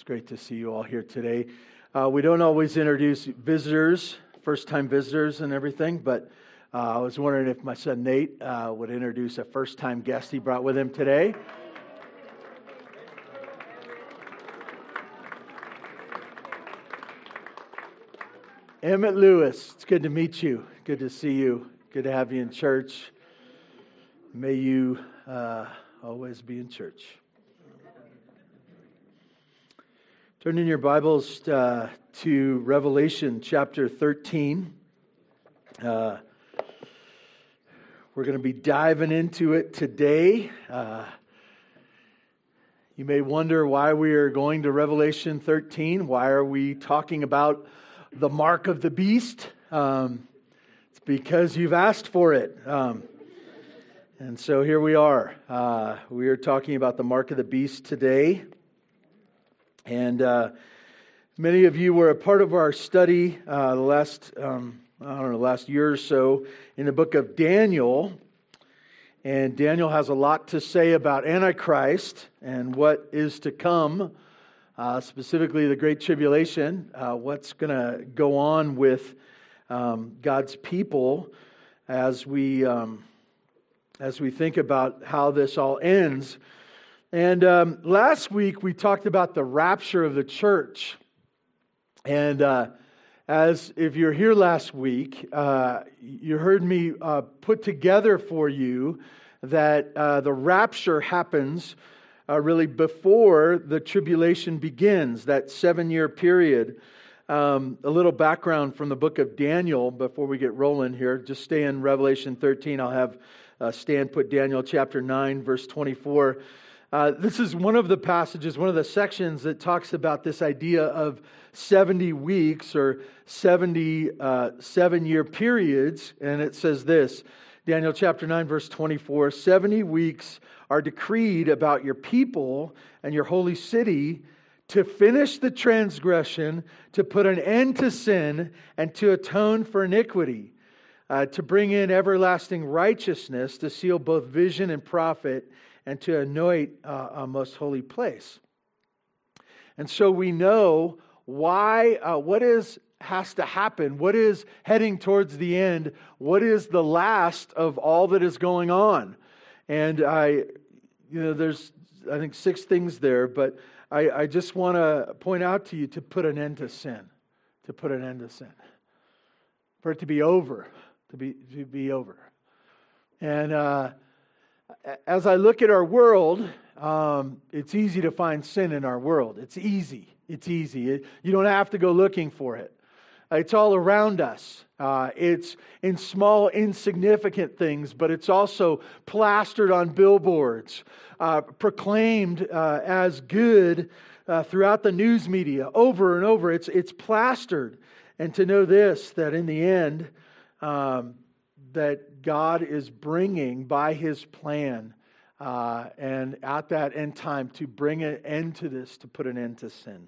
It's great to see you all here today. Uh, we don't always introduce visitors, first time visitors, and everything, but uh, I was wondering if my son Nate uh, would introduce a first time guest he brought with him today. Emmett Lewis, it's good to meet you. Good to see you. Good to have you in church. May you uh, always be in church. Turn in your Bibles uh, to Revelation chapter 13. Uh, we're going to be diving into it today. Uh, you may wonder why we are going to Revelation 13. Why are we talking about the mark of the beast? Um, it's because you've asked for it. Um, and so here we are. Uh, we are talking about the mark of the beast today. And uh, many of you were a part of our study uh, the last, um, I don't know, last year or so in the book of Daniel. And Daniel has a lot to say about Antichrist and what is to come, uh, specifically the Great Tribulation, uh, what's going to go on with um, God's people as we, um, as we think about how this all ends. And um, last week we talked about the rapture of the church. And uh, as if you're here last week, uh, you heard me uh, put together for you that uh, the rapture happens uh, really before the tribulation begins, that seven year period. Um, a little background from the book of Daniel before we get rolling here. Just stay in Revelation 13. I'll have uh, Stan put Daniel chapter 9, verse 24. Uh, this is one of the passages, one of the sections that talks about this idea of 70 weeks or 70 uh, seven year periods. And it says this Daniel chapter 9, verse 24 70 weeks are decreed about your people and your holy city to finish the transgression, to put an end to sin, and to atone for iniquity. Uh, to bring in everlasting righteousness, to seal both vision and prophet, and to anoint uh, a most holy place. And so we know why, uh, what is has to happen, what is heading towards the end, what is the last of all that is going on. And I, you know, there's, I think, six things there, but I, I just want to point out to you to put an end to sin, to put an end to sin, for it to be over, to be, to be over. And, uh, as I look at our world, um, it's easy to find sin in our world. It's easy. It's easy. It, you don't have to go looking for it. It's all around us. Uh, it's in small, insignificant things, but it's also plastered on billboards, uh, proclaimed uh, as good uh, throughout the news media over and over. It's, it's plastered. And to know this, that in the end, um, that God is bringing by his plan uh, and at that end time to bring an end to this, to put an end to sin.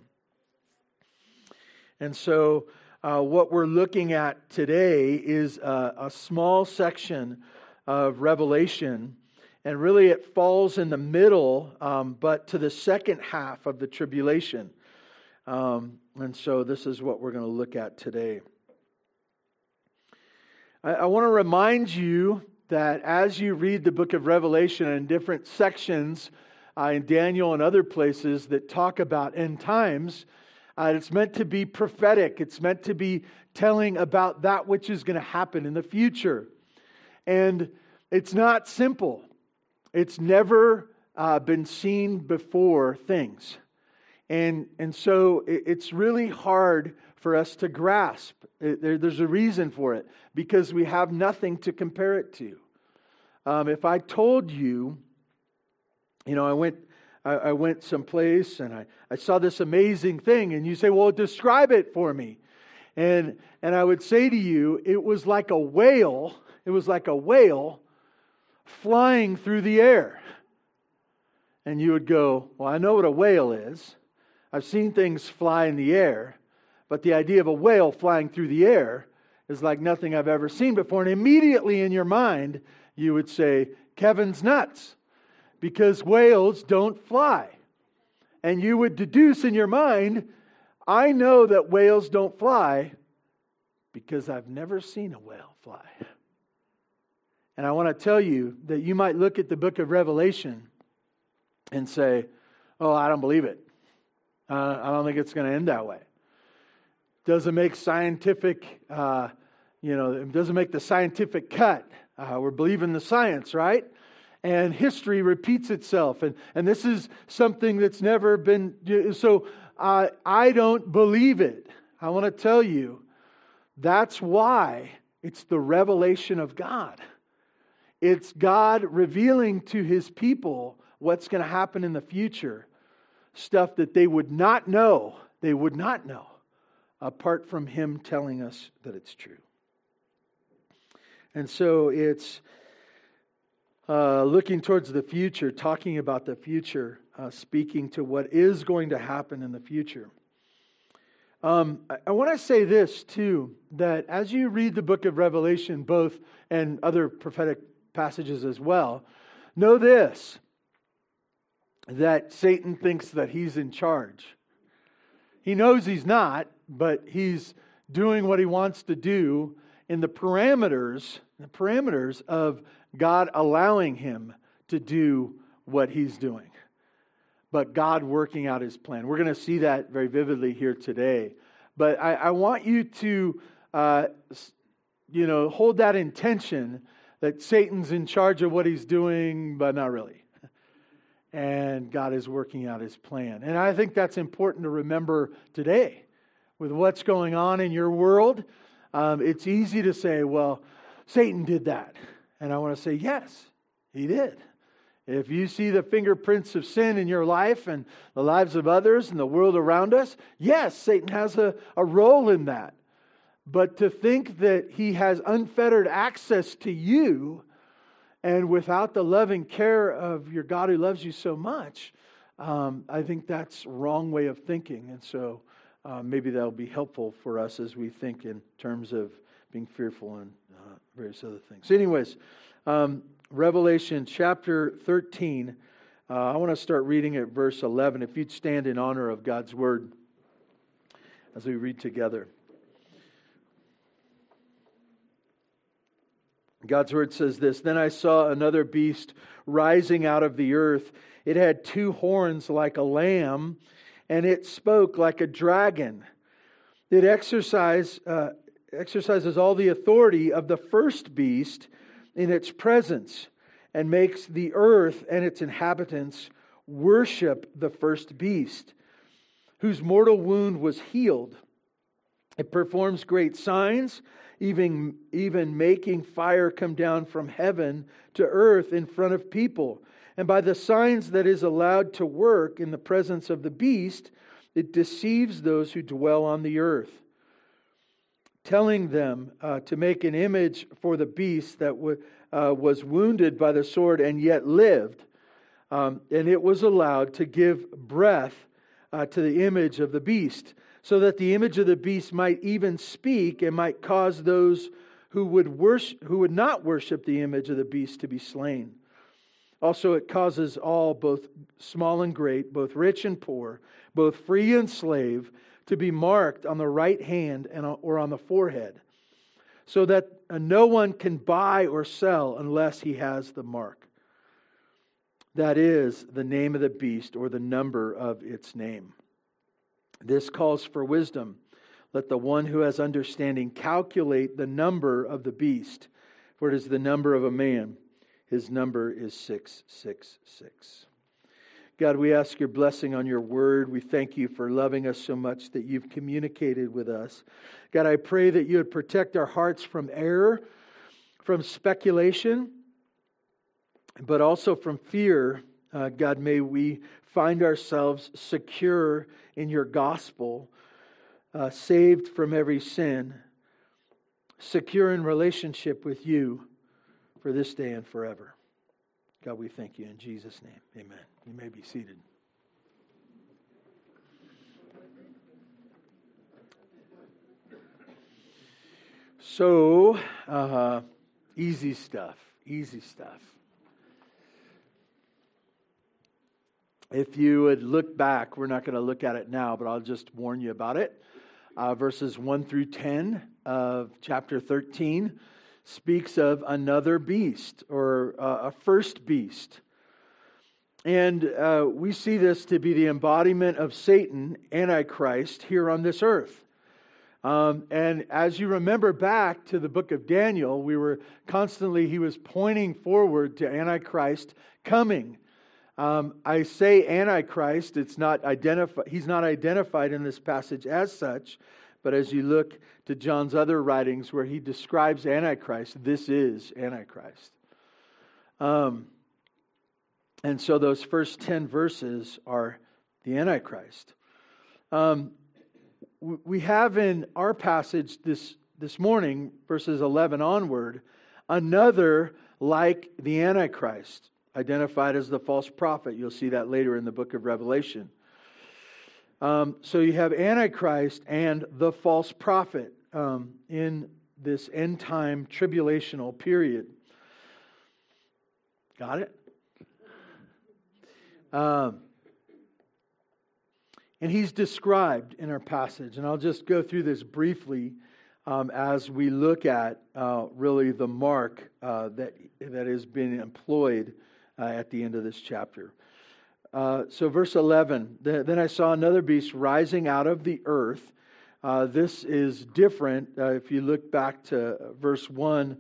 And so, uh, what we're looking at today is a, a, small section of Revelation, and really it falls in the middle, um, but to the second half of the tribulation. Um, and so, this is what we're going to look at today. I, I want to remind you that as you read the book of Revelation in different sections uh, in Daniel and other places that talk about end times, uh, it's meant to be prophetic. It's meant to be telling about that which is going to happen in the future. And it's not simple, it's never uh, been seen before things. And, and so it, it's really hard for us to grasp. There, there's a reason for it because we have nothing to compare it to. Um, if I told you, you know, I went, I, I went someplace and I, I saw this amazing thing, and you say, well, describe it for me. And, and I would say to you, it was like a whale, it was like a whale flying through the air. And you would go, Well, I know what a whale is. I've seen things fly in the air. But the idea of a whale flying through the air is like nothing I've ever seen before. And immediately in your mind, you would say, Kevin's nuts, because whales don't fly. and you would deduce in your mind, I know that whales don't fly because I've never seen a whale fly. And I want to tell you that you might look at the book of Revelation and say, Oh, I don't believe it. Uh, I don't think it's going to end that way. Doesn't make scientific, uh, you know, it doesn't make the scientific cut. Uh, we're believing the science, right? And history repeats itself. And, and this is something that's never been. So uh, I don't believe it. I want to tell you that's why it's the revelation of God. It's God revealing to his people what's going to happen in the future, stuff that they would not know, they would not know, apart from him telling us that it's true. And so it's uh, looking towards the future, talking about the future, uh, speaking to what is going to happen in the future. Um, I, I want to say this too that as you read the book of Revelation, both and other prophetic passages as well, know this that Satan thinks that he's in charge. He knows he's not, but he's doing what he wants to do in the parameters, the parameters of God allowing him to do what he's doing. But God working out his plan. We're going to see that very vividly here today. But I, I want you to, uh, you know, hold that intention that Satan's in charge of what he's doing, but not really. And God is working out his plan. And I think that's important to remember today with what's going on in your world. Um, it's easy to say, well, Satan did that. And I want to say, yes, he did. If you see the fingerprints of sin in your life and the lives of others and the world around us, yes, Satan has a, a role in that. But to think that he has unfettered access to you and without the loving care of your God who loves you so much, um, I think that's wrong way of thinking. And so uh, maybe that'll be helpful for us as we think in terms of being fearful and uh, various other things. Anyways, um, Revelation chapter 13. Uh, I want to start reading at verse 11. If you'd stand in honor of God's word as we read together. God's word says this Then I saw another beast rising out of the earth. It had two horns like a lamb, and it spoke like a dragon. It exercise, uh, exercises all the authority of the first beast in its presence and makes the earth and its inhabitants worship the first beast, whose mortal wound was healed. It performs great signs even, even making fire come down from heaven to earth in front of people. And by the signs that is allowed to work in the presence of the beast, it deceives those who dwell on the earth, telling them uh, to make an image for the beast that w- uh, was wounded by the sword and yet lived. Um, and it was allowed to give breath uh, to the image of the beast so that the image of the beast might even speak and might cause those who would, worship, who would not worship the image of the beast to be slain. Also, it causes all, both small and great, both rich and poor, both free and slave, to be marked on the right hand and, or on the forehead, so that uh, no one can buy or sell unless he has the mark. That is the name of the beast or the number of its name. This calls for wisdom. Let the one who has understanding calculate the number of the beast, for it is the number of a man. His number is 666. God, we ask your blessing on your word. We thank you for loving us so much that you've communicated with us. God, I pray that you would protect our hearts from error, from speculation, but also from fear. Uh, God, may we find ourselves secure in your gospel, uh, saved from every sin, secure in relationship with you for this day and forever. God, we thank you in Jesus' name. Amen. You may be seated. So, uh, easy stuff, easy stuff. If you would look back, we're not going to look at it now, but I'll just warn you about it. Uh, verses 1 through 10 of chapter 13 speaks of another beast or uh, a first beast. And uh, we see this to be the embodiment of Satan, Antichrist, here on this earth. Um, and as you remember back to the book of Daniel, we were constantly, he was pointing forward to Antichrist coming. Um, I say Antichrist, it's not identified, he's not identified in this passage as such, but as you look to John's other writings where he describes Antichrist, this is Antichrist. Um, and so those first 10 verses are the Antichrist. Um, we have in our passage this, this morning, verses 11 onward, another like the Antichrist, identified as the false prophet. You'll see that later in the book of Revelation. Um, so you have Antichrist and the false prophet um, in this end time tribulational period. Got it? Um, and he's described in our passage, and I'll just go through this briefly um, as we look at uh, really the mark uh, that, that has been employed uh, at the end of this chapter. Uh, so, verse 11 Then I saw another beast rising out of the earth. Uh, this is different uh, if you look back to verse 1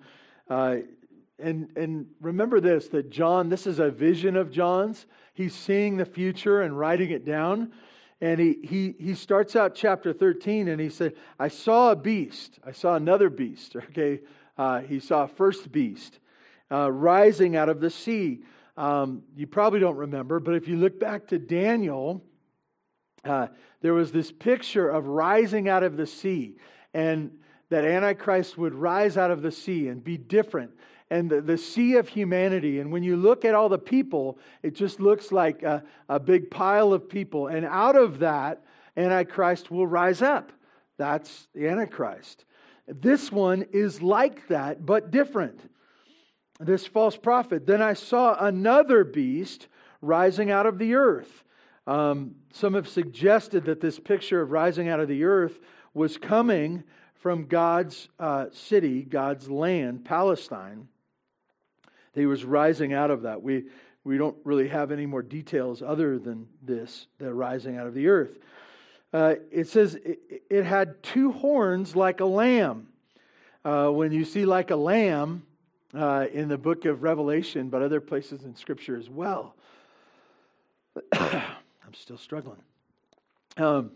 and, and remember this that John, this is a vision of John's. He's seeing the future and writing it down. And he, he, he starts out chapter 13 and he said, I saw a beast. I saw another beast. Okay. Uh, he saw a first beast uh, rising out of the sea. Um, you probably don't remember, but if you look back to Daniel, uh, there was this picture of rising out of the sea and that Antichrist would rise out of the sea and be different and the, the sea of humanity. And when you look at all the people, it just looks like a, a big pile of people. And out of that, Antichrist will rise up. That's the Antichrist. This one is like that, but different. This false prophet. Then I saw another beast rising out of the earth. Um, some have suggested that this picture of rising out of the earth was coming from God's uh, city, God's land, Palestine that he was rising out of that. We, we don't really have any more details other than this, the rising out of the earth. Uh, it says it, it, had two horns like a lamb. Uh, when you see like a lamb uh, in the book of Revelation, but other places in Scripture as well, I'm still struggling. Um,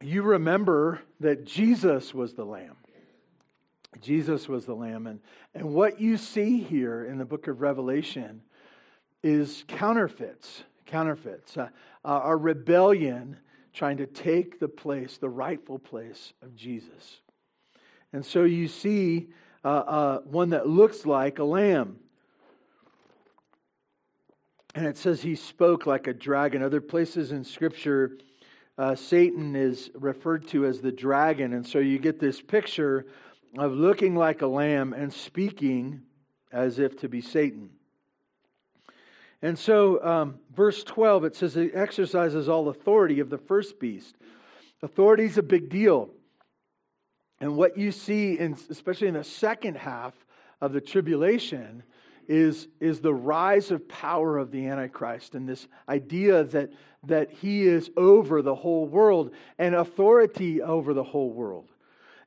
you remember that Jesus was the lamb. Jesus was the Lamb. And, and what you see here in the book of Revelation is counterfeits, counterfeits, uh, uh, rebellion trying to take the place, the rightful place of Jesus. And so you see uh, uh one that looks like a lamb. And it says he spoke like a dragon. Other places in Scripture, uh, Satan is referred to as the dragon. And so you get this picture of looking like a lamb and speaking as if to be Satan. And so, um, verse 12, it says it exercises all authority of the first beast. Authority is a big deal. And what you see, in, especially in the second half of the tribulation, is, is the rise of power of the Antichrist and this idea that, that he is over the whole world and authority over the whole world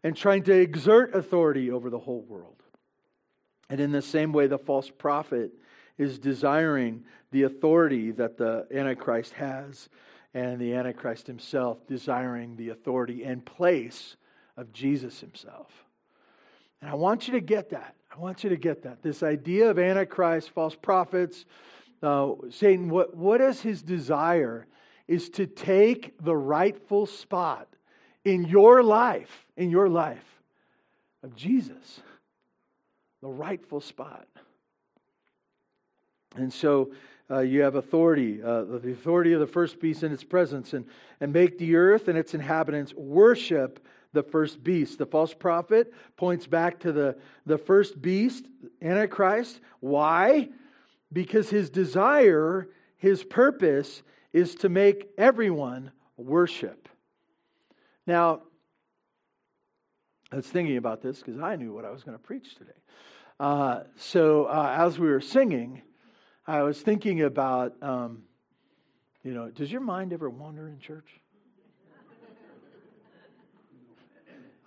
and trying to exert authority over the whole world. And in the same way, the false prophet is desiring the authority that the Antichrist has, and the Antichrist himself desiring the authority and place of Jesus himself. And I want you to get that. I want you to get that. This idea of Antichrist, false prophets, uh, Satan, what, what is his desire? Is to take the rightful spot in your life, in your life, of Jesus, the rightful spot. And so uh, you have authority, uh, the authority of the first beast in its presence, and, and make the earth and its inhabitants worship the first beast. The false prophet points back to the, the first beast, Antichrist. Why? because his desire, his purpose is to make everyone worship. Now, I was thinking about this because I knew what I was going to preach today. Uh, so uh, as we were singing, I was thinking about, um, you know, does your mind ever wander in church?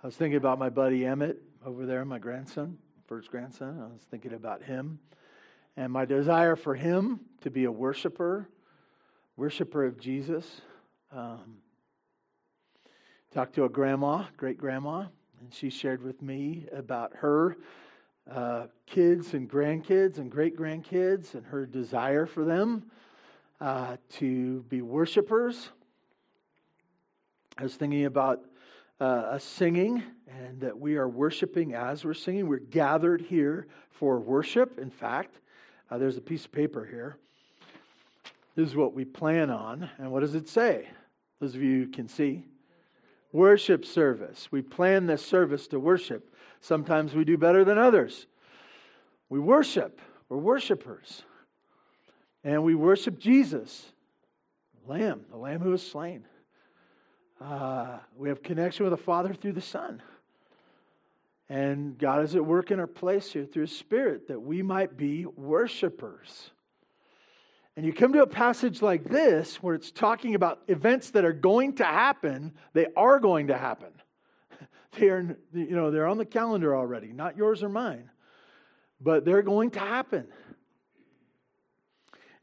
I was thinking about my buddy Emmett over there, my grandson, first grandson. I was thinking about him and my desire for him to be a worshiper, worshiper of Jesus. Um, talked to a grandma, great grandma, and she shared with me about her uh, kids and grandkids and great grandkids and her desire for them uh, to be worshipers. I was thinking about uh, singing and that we are worshiping as we're singing. We're gathered here for worship. In fact, uh, there's a piece of paper here. This is what we plan on. And what does it say? Those of you can see. Worship service. We plan this service to worship. Sometimes we do better than others. We worship. We're worshipers. And we worship Jesus, the Lamb, the Lamb who was slain. Uh, we have connection with the Father through the Son. And God is at work in our place here through His Spirit that we might be worshipers. And you come to a passage like this where it's talking about events that are going to happen, they are going to happen. They are, you know, they're on the calendar already, not yours or mine, but they're going to happen.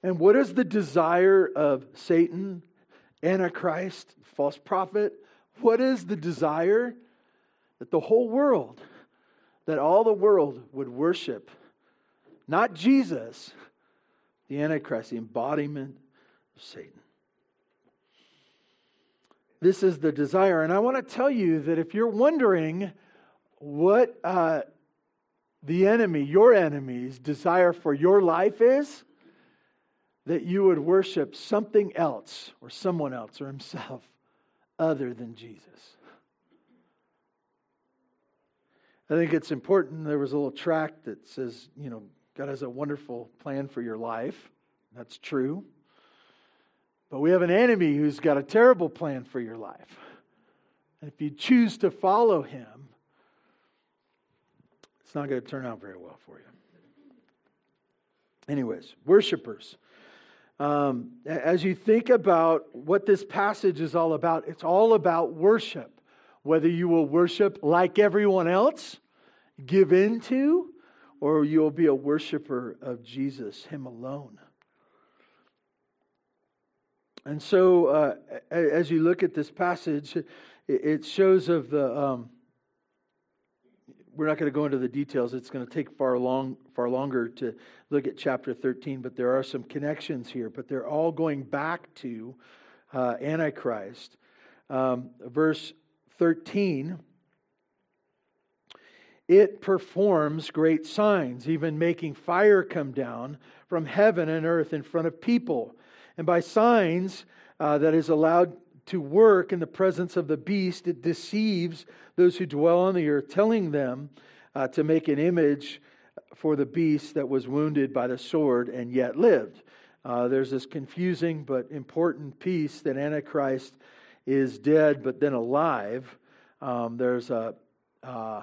And what is the desire of Satan Antichrist, false prophet. What is the desire? That the whole world, that all the world would worship not Jesus, the Antichrist, the embodiment of Satan. This is the desire. And I want to tell you that if you're wondering what uh, the enemy, your enemy's desire for your life is, that you would worship something else or someone else or himself other than Jesus. I think it's important. There was a little tract that says, you know, God has a wonderful plan for your life. That's true. But we have an enemy who's got a terrible plan for your life. And if you choose to follow him, it's not going to turn out very well for you. Anyways, worshipers. Um, as you think about what this passage is all about, it's all about worship. Whether you will worship like everyone else, give in to, or you'll be a worshiper of Jesus, Him alone. And so, uh, as you look at this passage, it shows of the. Um, we're not going to go into the details. It's going to take far long, far longer to look at chapter 13, but there are some connections here. But they're all going back to uh, Antichrist. Um, verse 13 it performs great signs, even making fire come down from heaven and earth in front of people. And by signs uh, that is allowed to work in the presence of the beast, it deceives those who dwell on the earth, telling them uh, to make an image for the beast that was wounded by the sword and yet lived. Uh, there's this confusing but important piece that Antichrist is dead but then alive. Um, there's a, uh,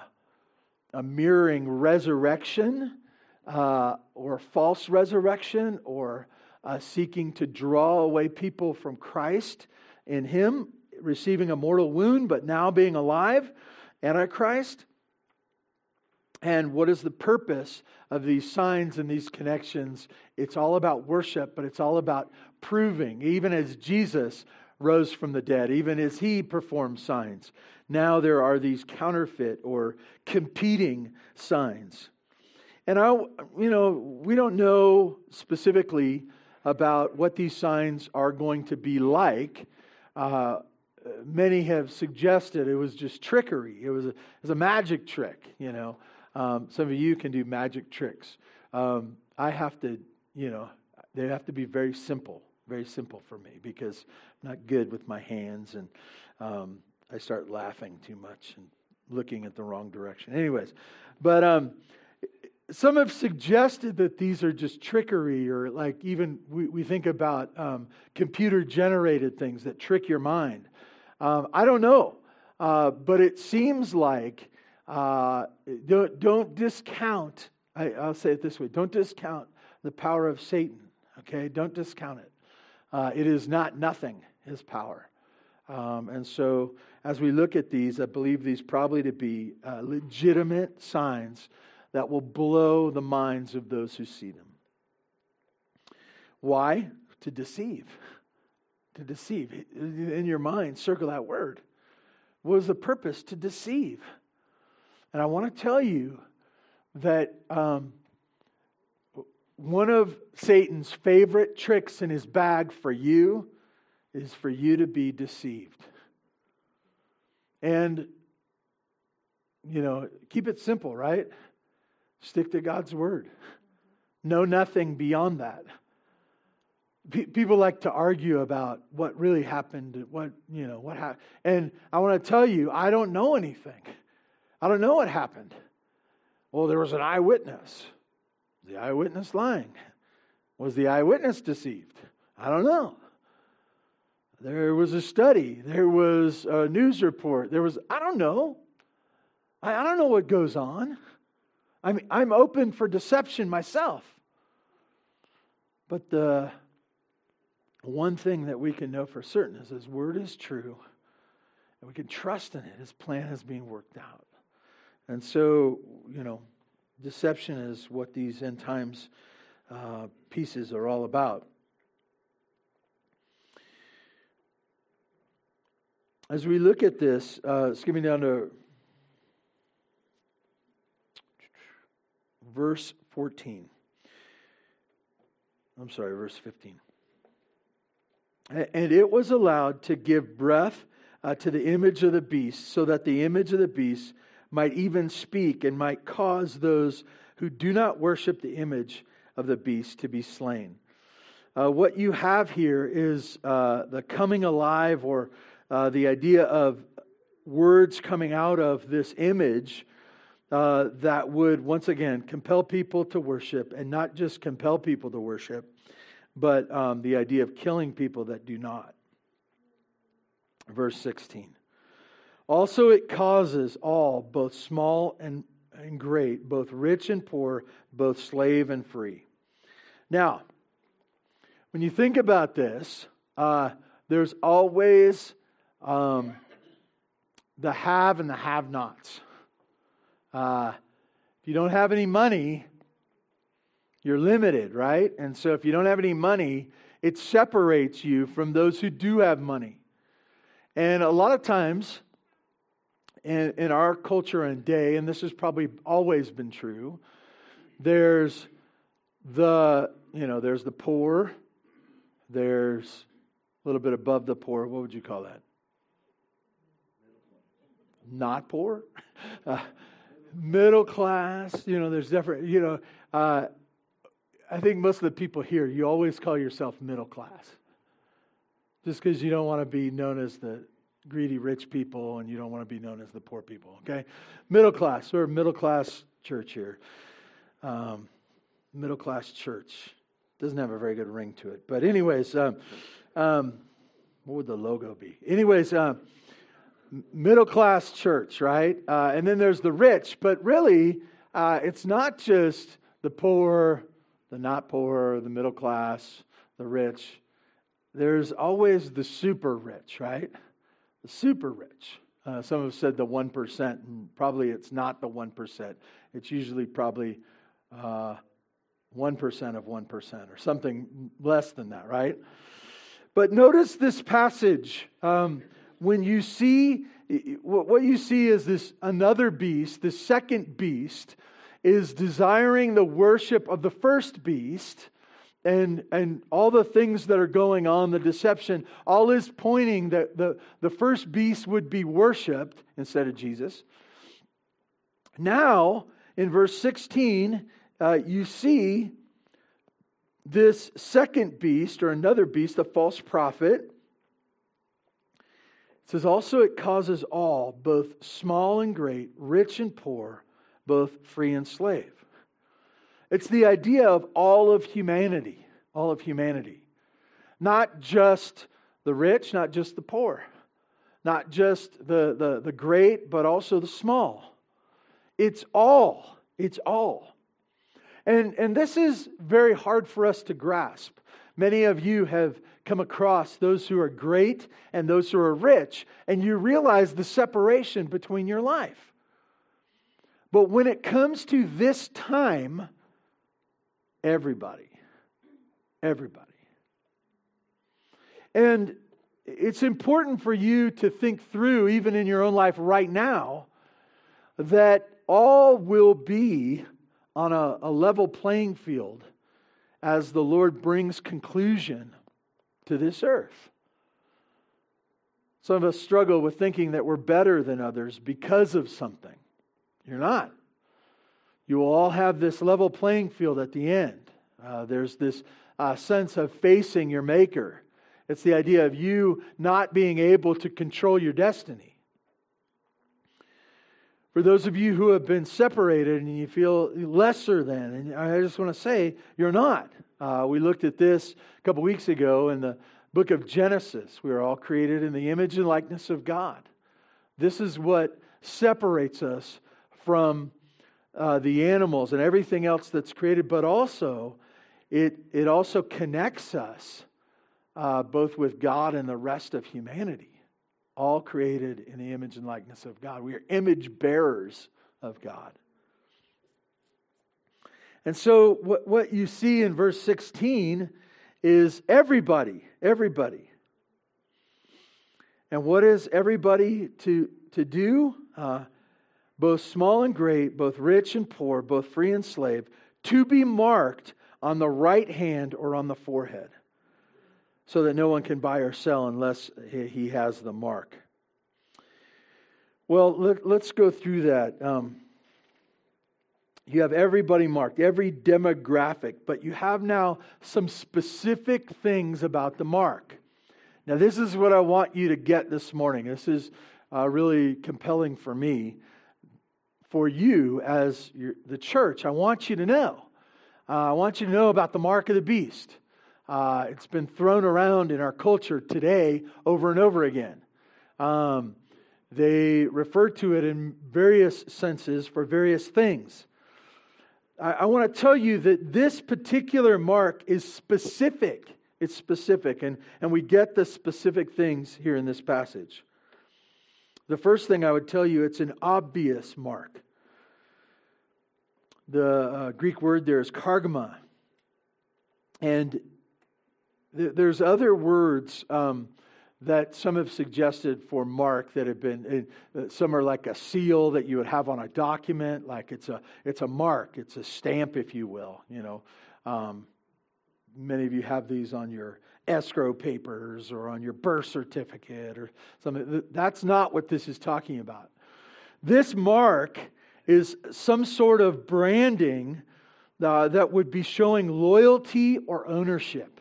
a mirroring resurrection uh, or false resurrection or uh, seeking to draw away people from Christ in him receiving a mortal wound, but now being alive, Antichrist. And what is the purpose of these signs and these connections? It's all about worship, but it's all about proving, even as Jesus rose from the dead, even as he performed signs. Now there are these counterfeit or competing signs. And I, you know, we don't know specifically about what these signs are going to be like. Uh, many have suggested it was just trickery. It was a, it was a magic trick, you know. Um, some of you can do magic tricks. Um, I have to, you know, they have to be very simple, very simple for me because I'm not good with my hands and um, I start laughing too much and looking at the wrong direction. Anyways, but um, some have suggested that these are just trickery, or like even we, we think about um, computer generated things that trick your mind. Um, I don't know, uh, but it seems like uh, don't, don't discount, I, I'll say it this way don't discount the power of Satan, okay? Don't discount it. Uh, it is not nothing, his power. Um, and so, as we look at these, I believe these probably to be uh, legitimate signs that will blow the minds of those who see them. Why? To deceive. To deceive. In your mind, circle that word. What was the purpose? To deceive. And I want to tell you that um, one of Satan's favorite tricks in his bag for you is for you to be deceived. And, you know, keep it simple, right? Stick to God's word. Know nothing beyond that. people like to argue about what really happened, what, you know, what happened. And I want to tell you, I don't know anything. I don't know what happened. Well, there was an eyewitness. The eyewitness lying. Was the eyewitness deceived? I don't know. There was a study. There was a news report. There was, I don't know. I, I don't know what goes on. I'm, I'm open for deception myself. But the one thing that we can know for certain is His word is true, and we can trust in it. His plan is being worked out. And so, you know, deception is what these end times uh, pieces are all about. as we look at this, uh, skipping down to verse 14. I'm sorry, verse 15. And it was allowed to give breath uh, to the image of the beast, so that the image of the beast might even speak and might cause those who do not worship the image of the beast to be slain. Uh, what you have here is uh, the coming alive or uh, the idea of words coming out of this image uh, that would, once again, compel people to worship, and not just compel people to worship, but um, the idea of killing people that do not. Verse 16. Also, it causes all, both small and, and great, both rich and poor, both slave and free. Now, when you think about this, uh, there's always um, the have and the have nots. Uh, if you don't have any money, you're limited, right? And so if you don't have any money, it separates you from those who do have money. And a lot of times in, in our culture and day, and this has probably always been true, there's the, you know, there's the poor, there's a little bit above the poor. What would you call that? not poor, uh, middle class. You know, there's different, you know, uh, I think most of the people here, you always call yourself middle class. Just because you don't want to be known as the greedy rich people and you don't want to be known as the poor people, okay? Middle class. We're a middle class church here. Um, middle class church. Doesn't have a very good ring to it. But, anyways, um, um, what would the logo be? Anyways, um, middle class church, right? Uh, and then there's the rich, but really, uh, it's not just the poor, the not poor, the middle class, the rich. There's always the super rich, right? The super rich. Uh, some have said the 1%, and probably it's not the 1%. It's usually probably uh, 1% of 1% or something less than that, right? But notice this passage. Um, when you see what you see is this another beast, the second beast, is desiring the worship of the first beast and, and all the things that are going on, the deception, all is pointing that the, the first beast would be worshiped instead of Jesus. Now, in verse 16, uh, you see this second beast or another beast, the false prophet, it says, Also it causes all, both small and great, rich and poor, both free and slave. It's the idea of all of humanity, all of humanity. Not just the rich, not just the poor, not just the, the, the great, but also the small. It's all. It's all. And, and this is very hard for us to grasp. Many of you have come across those who are great and those who are rich, and you realize the separation between your life. But when it comes to this time, everybody, everybody. And it's important for you to think through, even in your own life right now, that all will be on a, a level playing field as the Lord brings conclusion to this earth. Some of us struggle with thinking that we're better than others because of something. You're not. You will all have this level playing field at the end. Uh, there's this uh, sense of facing your Maker. It's the idea of you not being able to control your destiny. For those of you who have been separated and you feel lesser than, and I just want to say, you're not. Uh, we looked at this a couple weeks ago in the book of Genesis. We are all created in the image and likeness of God. This is what separates us from uh, the animals and everything else that's created, but also it, it also connects us uh, both with God and the rest of humanity all created in the image and likeness of God. We are image bearers of God. And so, what, what you see in verse 16 is everybody, everybody. And what is everybody to, to do? Uh, both small and great, both rich and poor, both free and slave, to be marked on the right hand or on the forehead so that no one can buy or sell unless he has the mark. Well, let, us go through that. Um, you have everybody marked, every demographic, but you have now some specific things about the mark. Now, this is what I want you to get this morning. This is uh, really compelling for me. For you, as your, the church, I want you to know. Uh, I want you to know about the mark of the beast. Uh, it's been thrown around in our culture today over and over again. Um, they refer to it in various senses for various things. I, I want to tell you that this particular mark is specific. It's specific, and, and we get the specific things here in this passage. The first thing I would tell you, it's an obvious mark. The uh, Greek word there is charagma. And there's other words um, that some have suggested for mark that have been. Uh, some are like a seal that you would have on a document, like it's a it's a mark, it's a stamp, if you will. You know, um, many of you have these on your escrow papers or on your birth certificate or something. That's not what this is talking about. This mark is some sort of branding uh, that would be showing loyalty or ownership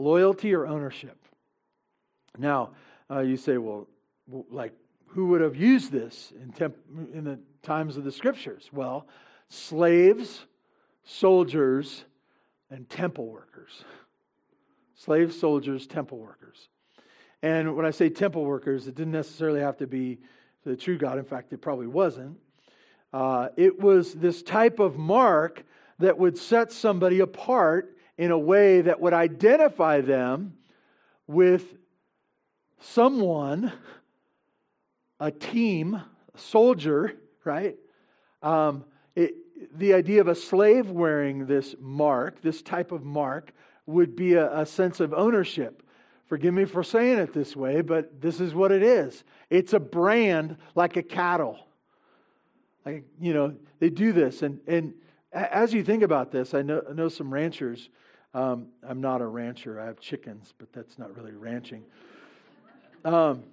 loyalty or ownership. Now, uh, you say, well, like, who would have used this in, temp- in the times of the scriptures? Well, slaves, soldiers, and temple workers. Slaves, soldiers, temple workers. And when I say temple workers, it didn't necessarily have to be the true God. In fact, it probably wasn't. Uh, it was this type of mark that would set somebody apart in a way that would identify them with someone, a team, a soldier, right? Um, it, the idea of a slave wearing this mark, this type of mark, would be a, a sense of ownership. Forgive me for saying it this way, but this is what it is. It's a brand like a cattle. Like, you know, they do this. And, and as you think about this, I know, I know some ranchers um, I'm not a rancher. I have chickens, but that's not really ranching. Um,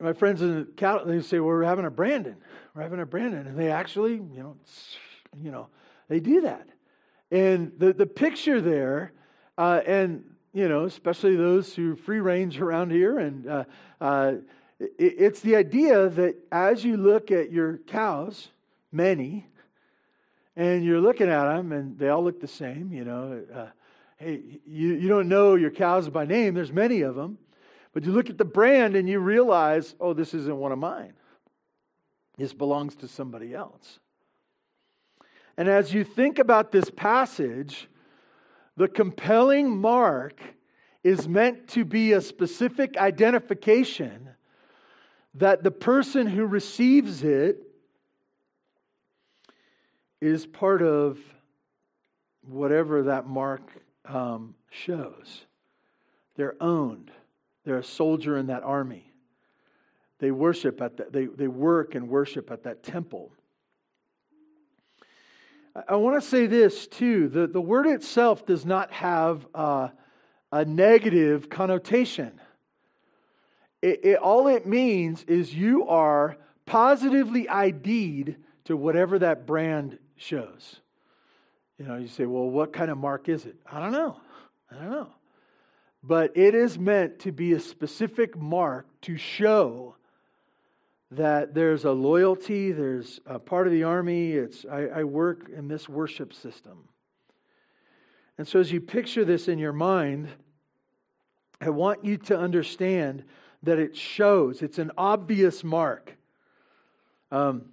my friends in the cattle, they say, well, we're having a Brandon. We're having a Brandon. And they actually, you know, you know, they do that. And the, the picture there, uh, and, you know, especially those who free range around here, and uh, uh, It's the idea that as you look at your cows, many, and you're looking at them and they all look the same, you know. Uh, hey, you, you don't know your cows by name, there's many of them. But you look at the brand and you realize, oh, this isn't one of mine. This belongs to somebody else. And as you think about this passage, the compelling mark is meant to be a specific identification that the person who receives it is part of whatever that mark um, shows. They're owned. They're a soldier in that army. They worship at that, they, they work and worship at that temple. I, I want to say this too. The, the word itself does not have a negative connotation. It, it, all it means is you are positively ID'd to whatever that brand shows. You know, you say, well, what kind of mark is it? I don't know. I don't know. But it is meant to be a specific mark to show that there's a loyalty, there's a part of the army, it's I, I work in this worship system. And so as you picture this in your mind, I want you to understand that it shows, it's an obvious mark. Um,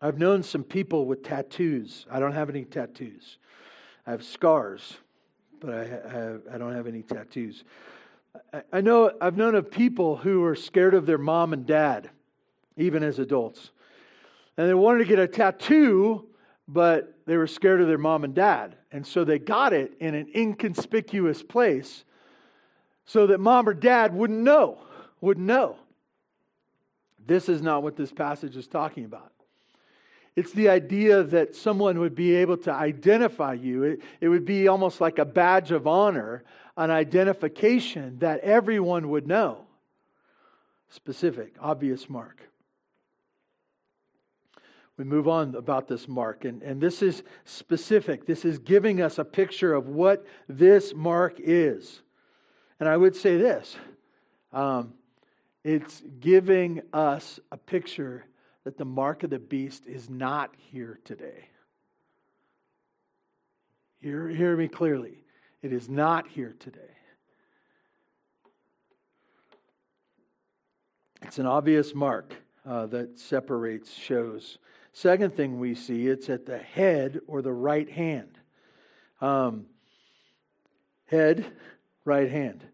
I've known some people with tattoos. I don't have any tattoos. I have scars, but I, I don't have any tattoos. I, I know I've known of people who are scared of their mom and dad, even as adults. And they wanted to get a tattoo, but they were scared of their mom and dad. And so they got it in an inconspicuous place so that mom or dad wouldn't know, wouldn't know. This is not what this passage is talking about. It's the idea that someone would be able to identify you. It, it, would be almost like a badge of honor, an identification that everyone would know. Specific, obvious mark. We move on about this mark, and, and this is specific. This is giving us a picture of what this mark is. And I would say this um, it's giving us a picture that the mark of the beast is not here today. Hear, hear me clearly. It is not here today. It's an obvious mark uh, that separates, shows. Second thing we see, it's at the head or the right hand. Um, head, right hand.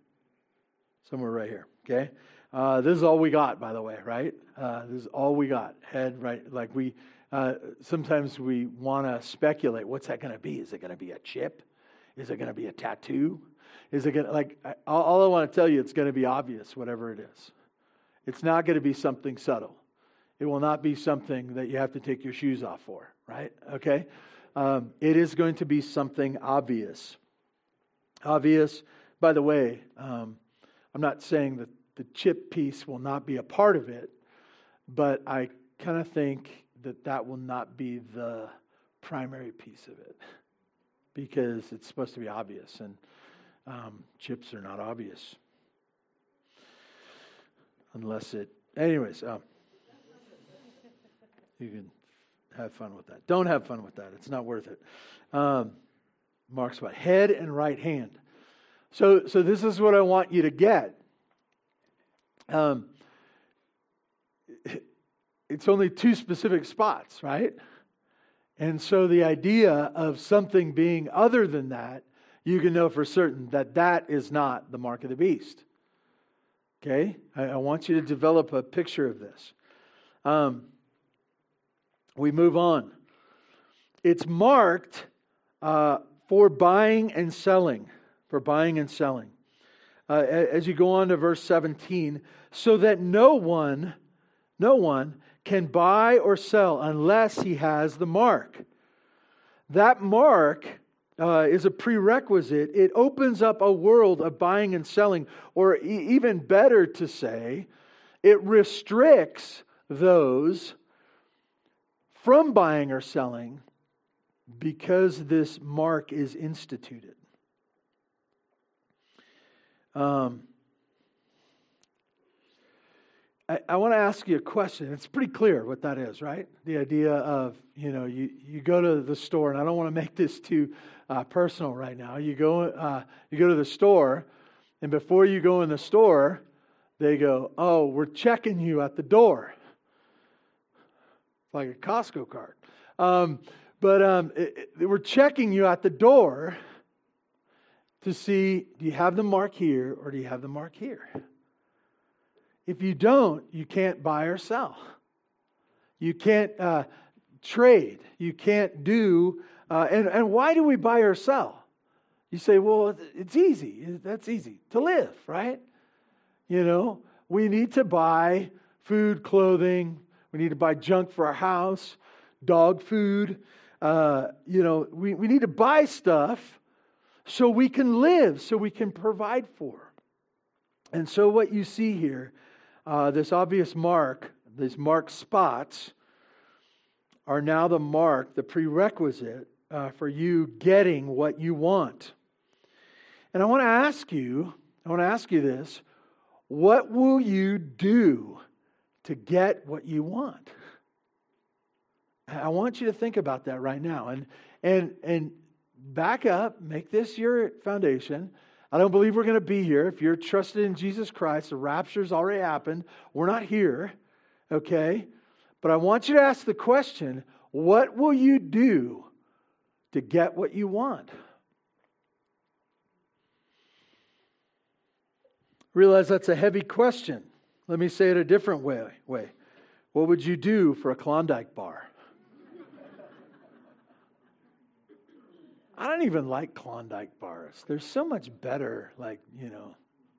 Somewhere right here, okay? Uh, this is all we got, by the way, right? Uh, this is all we got. Head, right? Like we, uh, sometimes we want to speculate. What's that going to be? Is it going to be a chip? Is it going to be a tattoo? Is it going to, like, I, all I want to tell you, it's going to be obvious, whatever it is. It's not going to be something subtle. It will not be something that you have to take your shoes off for, right? Okay? Um, it is going to be something obvious. Obvious, by the way, um, I'm not saying that the chip piece will not be a part of it, but I kind of think that that will not be the primary piece of it because it's supposed to be obvious, and um, chips are not obvious unless it. Anyways, um, you can have fun with that. Don't have fun with that. It's not worth it. Um, Mark's what head and right hand. So, so this is what I want you to get. Um, it's only two specific spots, right? And so the idea of something being other than that, you can know for certain that that is not the mark of the beast. Okay? I, I want you to develop a picture of this. Um, we move on. It's marked uh, for buying and selling for buying and selling. Uh, as you go on to verse 17, so that no one, no one can buy or sell unless he has the mark. That mark uh, is a prerequisite. It opens up a world of buying and selling, or e- even better to say, it restricts those from buying or selling because this mark is instituted. Um, I, I want to ask you a question. It's pretty clear what that is, right? The idea of, you know, you, you go to the store, and I don't want to make this too uh, personal right now. You go, uh, you go to the store, and before you go in the store, they go, Oh, we're checking you at the door. Like a Costco card. Um, but um, it, it, we're checking you at the door to see do you have the mark here or do you have the mark here? If you don't, you can't buy or sell. You can't uh, trade. You can't do. Uh, and, and why do we buy or sell? You say, well, it's easy. That's easy to live, right? You know, we need to buy food, clothing. We need to buy junk for our house, dog food. Uh, you know, we, we need to buy stuff so we can live, so we can provide for. And so, what you see here uh, this obvious mark, these marked spots, are now the mark, the prerequisite uh, for you getting what you want. And I want to ask you, I want to ask you this what will you do to get what you want? I want you to think about that right now and and and back up, make this your foundation. I don't believe we're going to be here. If you're trusted in Jesus Christ, the rapture's already happened. We're not here, okay? But I want you to ask the question what will you do to get what you want? Realize that's a heavy question. Let me say it a different way. way. What would you do for a Klondike bar? I don't even like Klondike bars. They're so much better, like, you know,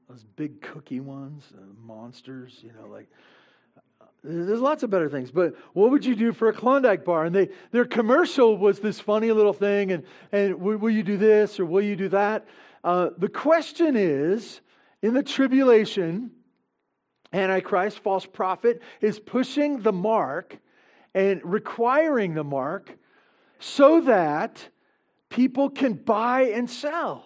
those big cookie ones, uh, monsters, you know, like. Uh, there's lots of better things, but what would you do for a Klondike bar? And they, their commercial was this funny little thing, and, and will, you do this or will you do that? Uh, the question is in the tribulation, Antichrist, false prophet, is pushing the mark and requiring the mark so that people can buy and sell.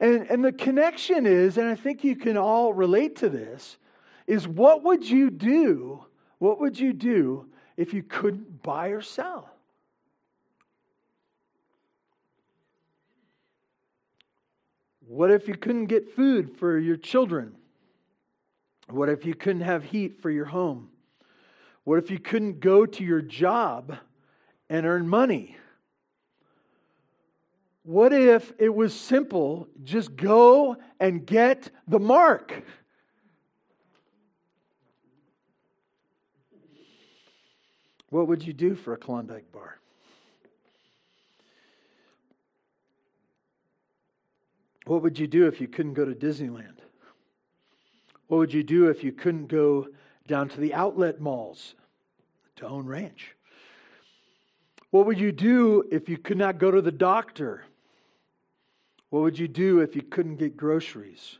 And, and the connection is, and I think you can all relate to this, is what would you do? What would you do if you couldn't buy or sell? What if you couldn't get food for your children? What if you couldn't have heat for your home? What if you couldn't go to your job and earn money? What if it was simple? Just go and get the mark. What would you do for a Klondike bar? What would you do if you couldn't go to Disneyland? What would you do if you couldn't go down to the outlet malls to own ranch? What would you do if you could not go to the doctor? What would you do if you couldn't get groceries?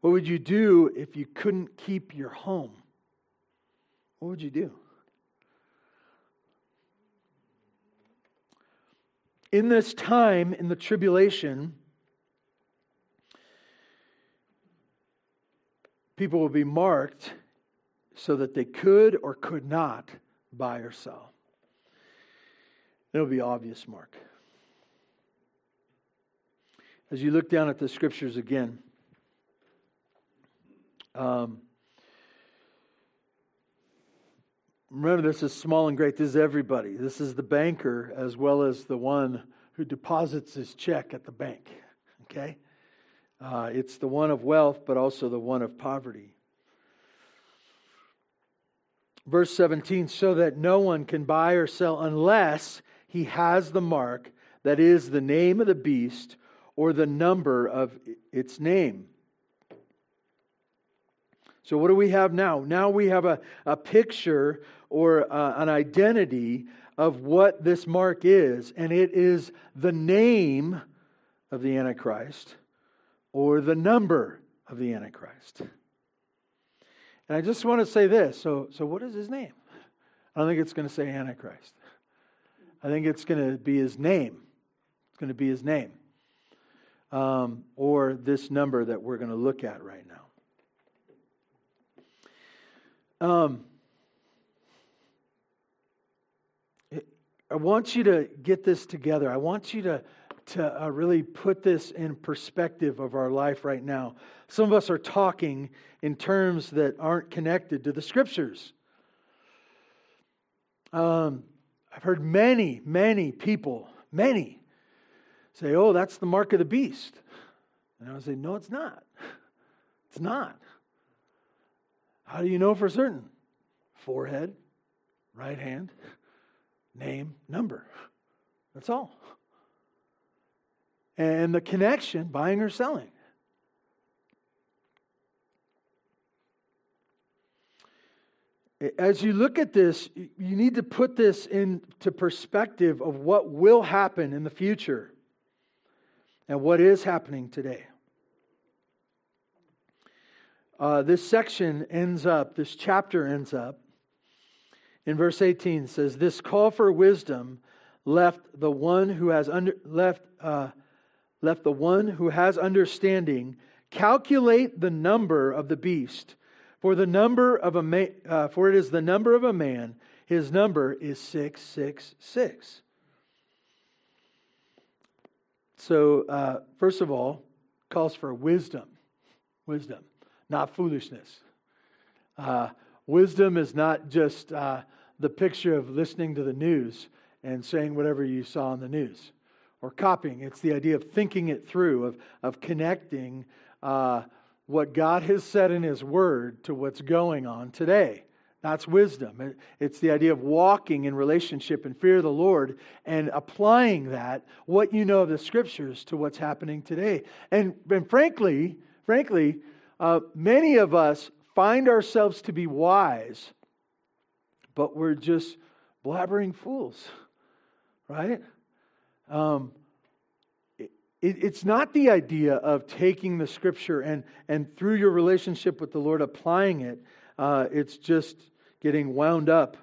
What would you do if you couldn't keep your home? What would you do? In this time, in the tribulation, people will be marked so that they could or could not buy or sell. It'll be obvious mark as you look down at the scriptures again, um, remember this is small and great. This is everybody. This is the banker as well as the one who deposits his check at the bank. Okay? Uh, it's the one of wealth, but also the one of poverty. Verse 17 so that no one can buy or sell unless he has the mark, that is, the name of the beast or the number of its name. So, what do we have now? Now we have a, a picture or uh, an identity of what this mark is, and it is the name of the Antichrist or the number of the Antichrist. And I just want to say this so, so what is his name? I don't think it's going to say Antichrist. I think it's going to be his name. It's going to be his name um, or this number that we're going to look at right now. Um, I want you to get this together. I want you to, to uh, really put this in perspective of our life right now. Some of us are talking in terms that aren't connected to the scriptures. Um, I've heard many, many people, many, say, oh, that's the mark of the beast. And I would say, no, it's not. It's not. How do you know for certain? Forehead, right hand, name, number. That's all. And the connection, buying or selling. As you look at this, you need to put this into perspective of what will happen in the future and what is happening today. Uh, this section ends up, this chapter ends up in verse 18 says, This call for wisdom left the one who has under, left, uh, left the one who has understanding calculate the number of the beast. For the number of a man, uh, for it is the number of a man. His number is six six six. So, uh, first of all, calls for wisdom, wisdom not foolishness. Uh, wisdom is not just uh, the picture of listening to the news and saying whatever you saw on the news or copying. It's the idea of thinking it through, of, of connecting uh, what God has said in His Word to what's going on today. That's wisdom. It's the idea of walking in relationship and fear of the Lord and applying that, what you know of the Scriptures, to what's happening today. And, and frankly, frankly, uh, many of us find ourselves to be wise, but we're just blabbering fools, right? Um, it, it's not the idea of taking the scripture and, and through your relationship with the Lord applying it. Uh, it's just getting wound up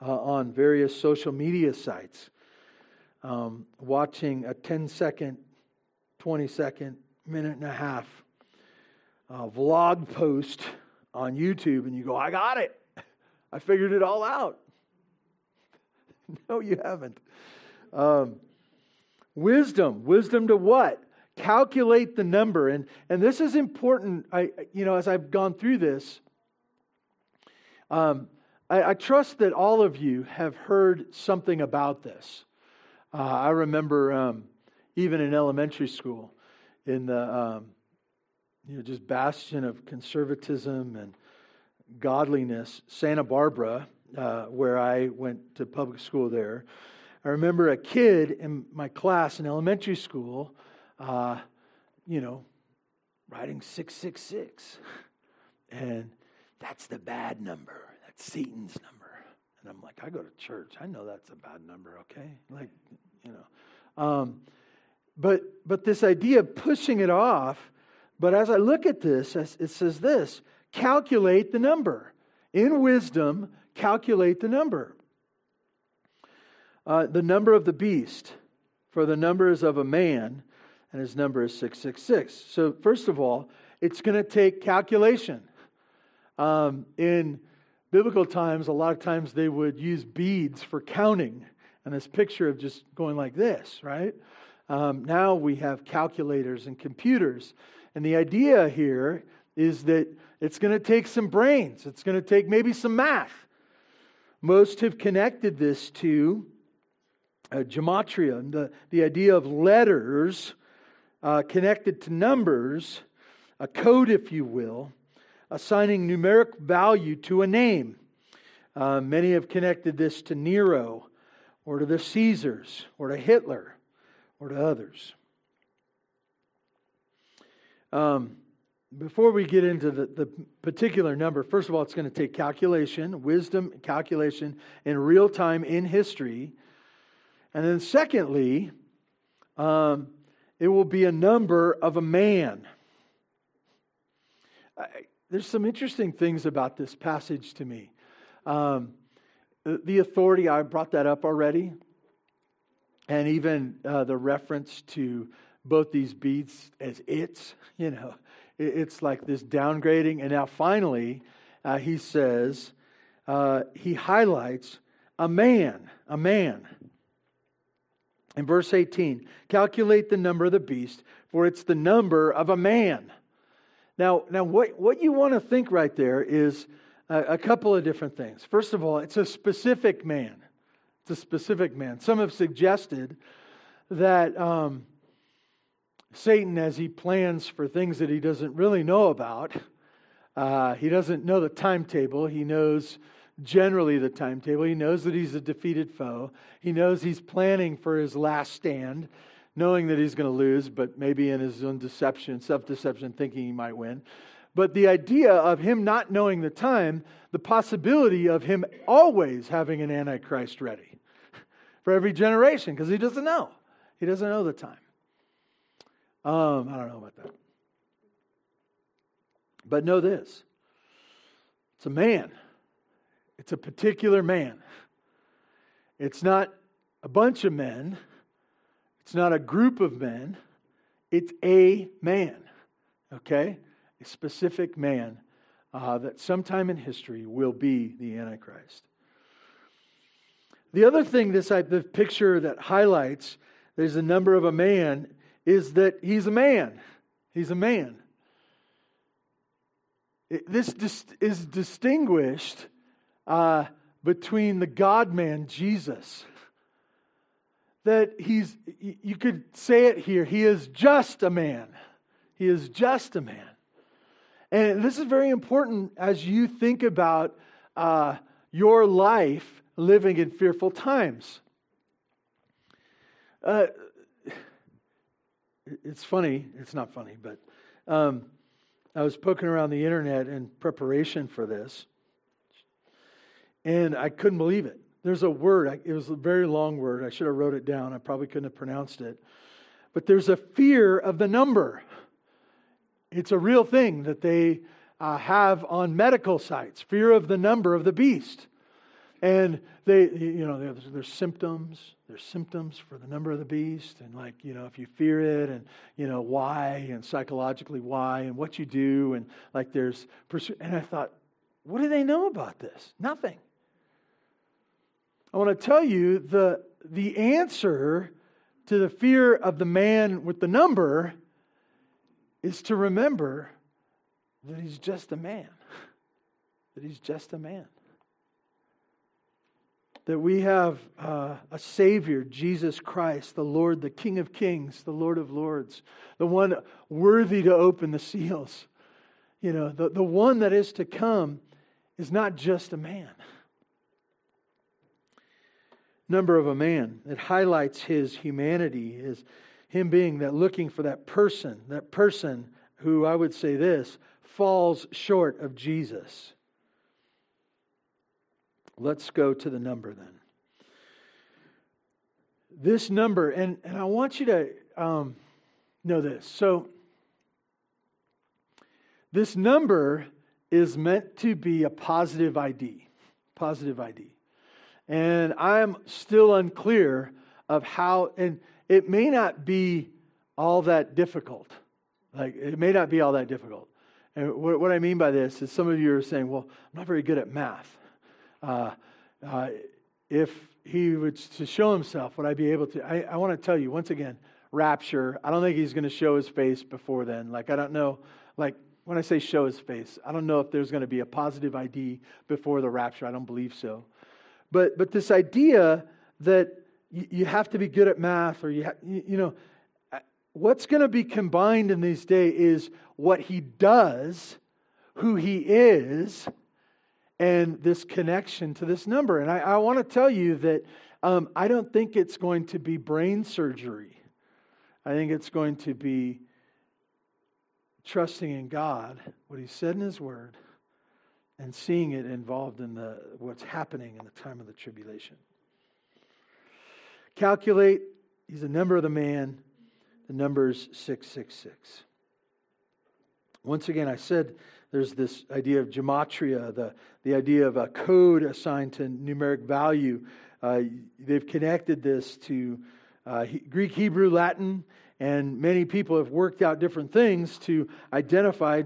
uh, on various social media sites, um, watching a 10 second, 20 second, minute and a half uh, vlog post on YouTube and you go, I got it. I figured it all out. no, you haven't. Um, wisdom. Wisdom to what? Calculate the number. And, and this is important. I, you know, as I've gone through this, um, I, I, trust that all of you have heard something about this. Uh, I remember um, even in elementary school, in the um, you know, just bastion of conservatism and godliness, Santa Barbara, uh, where I went to public school there. I remember a kid in my class in elementary school, uh, you know, writing 666. And that's the bad number. That's Satan's number. And I'm like, I go to church. I know that's a bad number, okay? Like, you know. Um, but, but this idea of pushing it off but as I look at this, it says this calculate the number. In wisdom, calculate the number. Uh, the number of the beast, for the number is of a man, and his number is 666. So, first of all, it's going to take calculation. Um, in biblical times, a lot of times they would use beads for counting, and this picture of just going like this, right? Um, now we have calculators and computers and the idea here is that it's going to take some brains, it's going to take maybe some math. Most have connected this to uh, gematria, the, the idea of letters uh, connected to numbers, a code, if you will, assigning numeric value to a name. Uh, many have connected this to Nero or to the Caesars or to Hitler or to others. Um, before we get into the, the particular number, first of all, it's going to take calculation, wisdom, calculation in real time in history. And then, secondly, um, it will be a number of a man. There's some interesting things about this passage to me. Um, the authority, I brought that up already. And even uh, the reference to both these beats as its, you know, it's like this downgrading. And now finally, uh, he says, uh, he highlights a man, a man. In verse 18, calculate the number of the beast, for it's the number of a man. Now, now what, what you want to think right there is a, a couple of different things. First of all, it's a specific man. It's a specific man. Some have suggested that um, Satan, as he plans for things that he doesn't really know about, uh, he doesn't know the timetable. He knows generally the timetable. He knows that he's a defeated foe. He knows he's planning for his last stand, knowing that he's going to lose, but maybe in his own deception, self deception, thinking he might win. But the idea of him not knowing the time, the possibility of him always having an Antichrist ready for every generation, because he doesn't know. He doesn't know the time. Um, I don't know about that. But know this it's a man. It's a particular man. It's not a bunch of men. It's not a group of men. It's a man, okay? A specific man uh, that sometime in history will be the Antichrist. The other thing this the picture that highlights there's the number of a man is that he's a man. He's a man. This is distinguished uh, between the God man, Jesus. That he's, you could say it here, he is just a man. He is just a man. And this is very important as you think about uh, your life living in fearful times. Uh, it's funny, it's not funny, but um, I was poking around the internet in preparation for this, and I couldn't believe it. There's a word, it was a very long word. I should have wrote it down. I probably couldn't have pronounced it. But there's a fear of the number. It's a real thing that they uh, have on medical sites fear of the number of the beast. And they, you know, there's, there's, symptoms. There's symptoms for the number of the beast, and like, you know, if you fear it, and you know why, and psychologically why, and what you do, and like there's. And I thought, what do they know about this? Nothing. I want to tell you the the answer to the fear of the man with the number is to remember that he's just a man. That he's just a man that we have uh, a Savior, Jesus Christ, the Lord, the King of Kings, the Lord of Lords, the one worthy to open the seals. You know, the, the one that is to come is not just a man. Number of a man. It highlights his humanity, his him being that looking for that person, that person who I would say this falls short of Jesus. Let's go to the number then. This number, and, and I want you to um, know this. So, this number is meant to be a positive ID. Positive ID. And I'm still unclear of how, and it may not be all that difficult. Like, it may not be all that difficult. And what, what I mean by this is some of you are saying, well, I'm not very good at math uh, uh, if he was to show himself, would I be able to? I, I want to tell you once again, rapture. I don't think he's going to show his face before then. Like, I don't know. Like, when I say show his face, I don't know if there's going to be a positive ID before the rapture. I don't believe so. But, but this idea that you, you have to be good at math or you, ha- you, you know, what's going to be combined in these days is what he does, who he is, and this connection to this number. And I, I want to tell you that um, I don't think it's going to be brain surgery. I think it's going to be trusting in God, what He said in His Word, and seeing it involved in the, what's happening in the time of the tribulation. Calculate, He's a number of the man. The number's 666. Once again, I said there's this idea of gematria, the, the idea of a code assigned to numeric value. Uh, they've connected this to uh, Greek, Hebrew, Latin, and many people have worked out different things to identify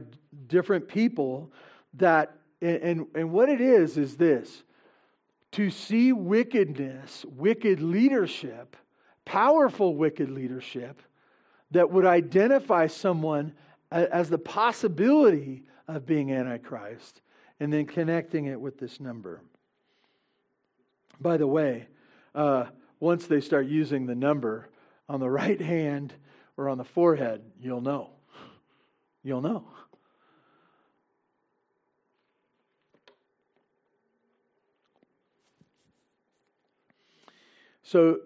different people that And, and, and what it is, is this to see wickedness, wicked leadership, powerful wicked leadership that would identify someone as the possibility of being Antichrist, and then connecting it with this number. By the way, uh, once they start using the number on the right hand or on the forehead, you'll know. You'll know. So,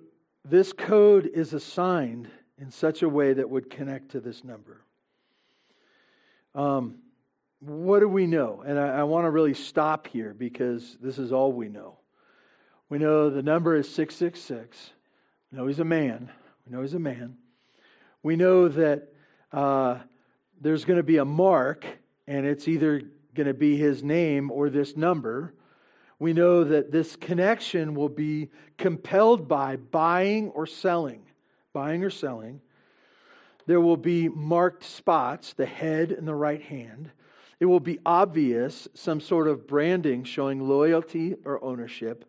this code is assigned in such a way that would connect to this number. Um, what do we know? And I, I want to really stop here because this is all we know. We know the number is 666. We know he's a man. We know he's a man. We know that uh, there's going to be a mark, and it's either going to be his name or this number. We know that this connection will be compelled by buying or selling. Buying or selling. There will be marked spots, the head and the right hand. It will be obvious, some sort of branding showing loyalty or ownership.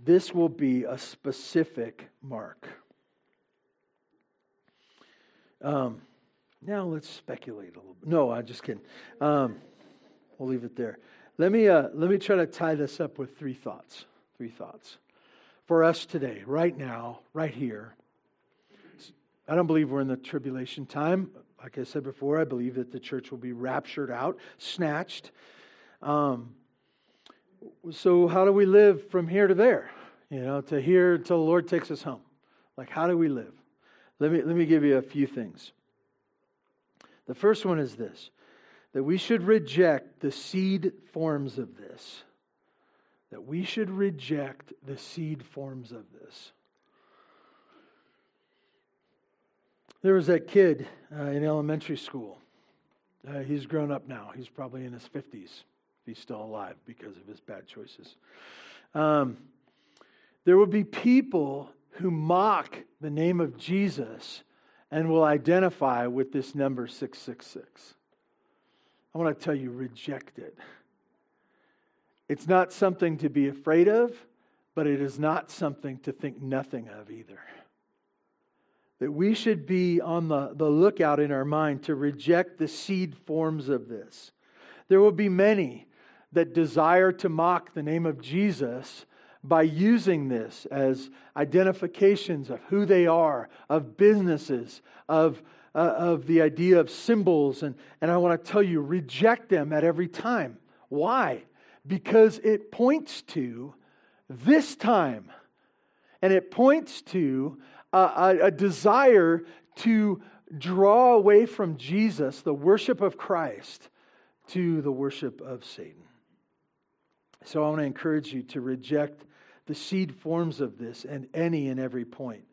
This will be a specific mark. Um, now let's speculate a little bit. No, I'm just kidding. Um, we'll leave it there. Let me, uh, let me try to tie this up with three thoughts. Three thoughts. For us today, right now, right here, I don't believe we're in the tribulation time. Like I said before, I believe that the church will be raptured out, snatched. Um, so, how do we live from here to there? You know, to here until the Lord takes us home. Like, how do we live? Let me, let me give you a few things. The first one is this that we should reject the seed forms of this. That we should reject the seed forms of this. There was that kid uh, in elementary school. Uh, he's grown up now. He's probably in his 50s, if he's still alive because of his bad choices. Um, there will be people who mock the name of Jesus and will identify with this number 666. I want to tell you, reject it. It's not something to be afraid of, but it is not something to think nothing of either. That we should be on the, the lookout in our mind to reject the seed forms of this. There will be many that desire to mock the name of Jesus by using this as identifications of who they are, of businesses, of, uh, of the idea of symbols. And, and I want to tell you, reject them at every time. Why? Because it points to this time. And it points to a, a, a desire to draw away from Jesus, the worship of Christ, to the worship of Satan. So I want to encourage you to reject the seed forms of this and any and every point.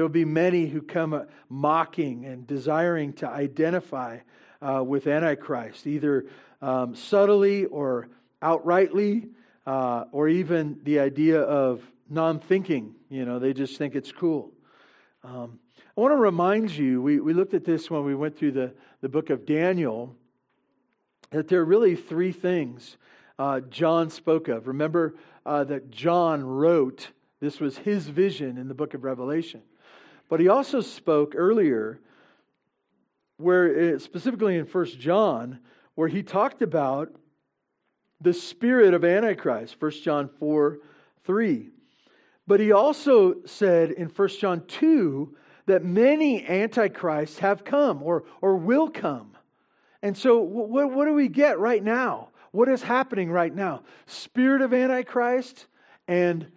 There will be many who come mocking and desiring to identify uh, with Antichrist, either um, subtly or outrightly, uh, or even the idea of non thinking. You know, they just think it's cool. Um, I want to remind you, we, we looked at this when we went through the, the book of Daniel, that there are really three things uh, John spoke of. Remember, uh, that John wrote. This was his vision in the book of Revelation. But he also spoke earlier, where it, specifically in First John, where he talked about the spirit of Antichrist, First John 4 3. But he also said in First John 2 that many antichrists have come or, or will come. And so, what, what do we get right now? What is happening right now? Spirit of Antichrist and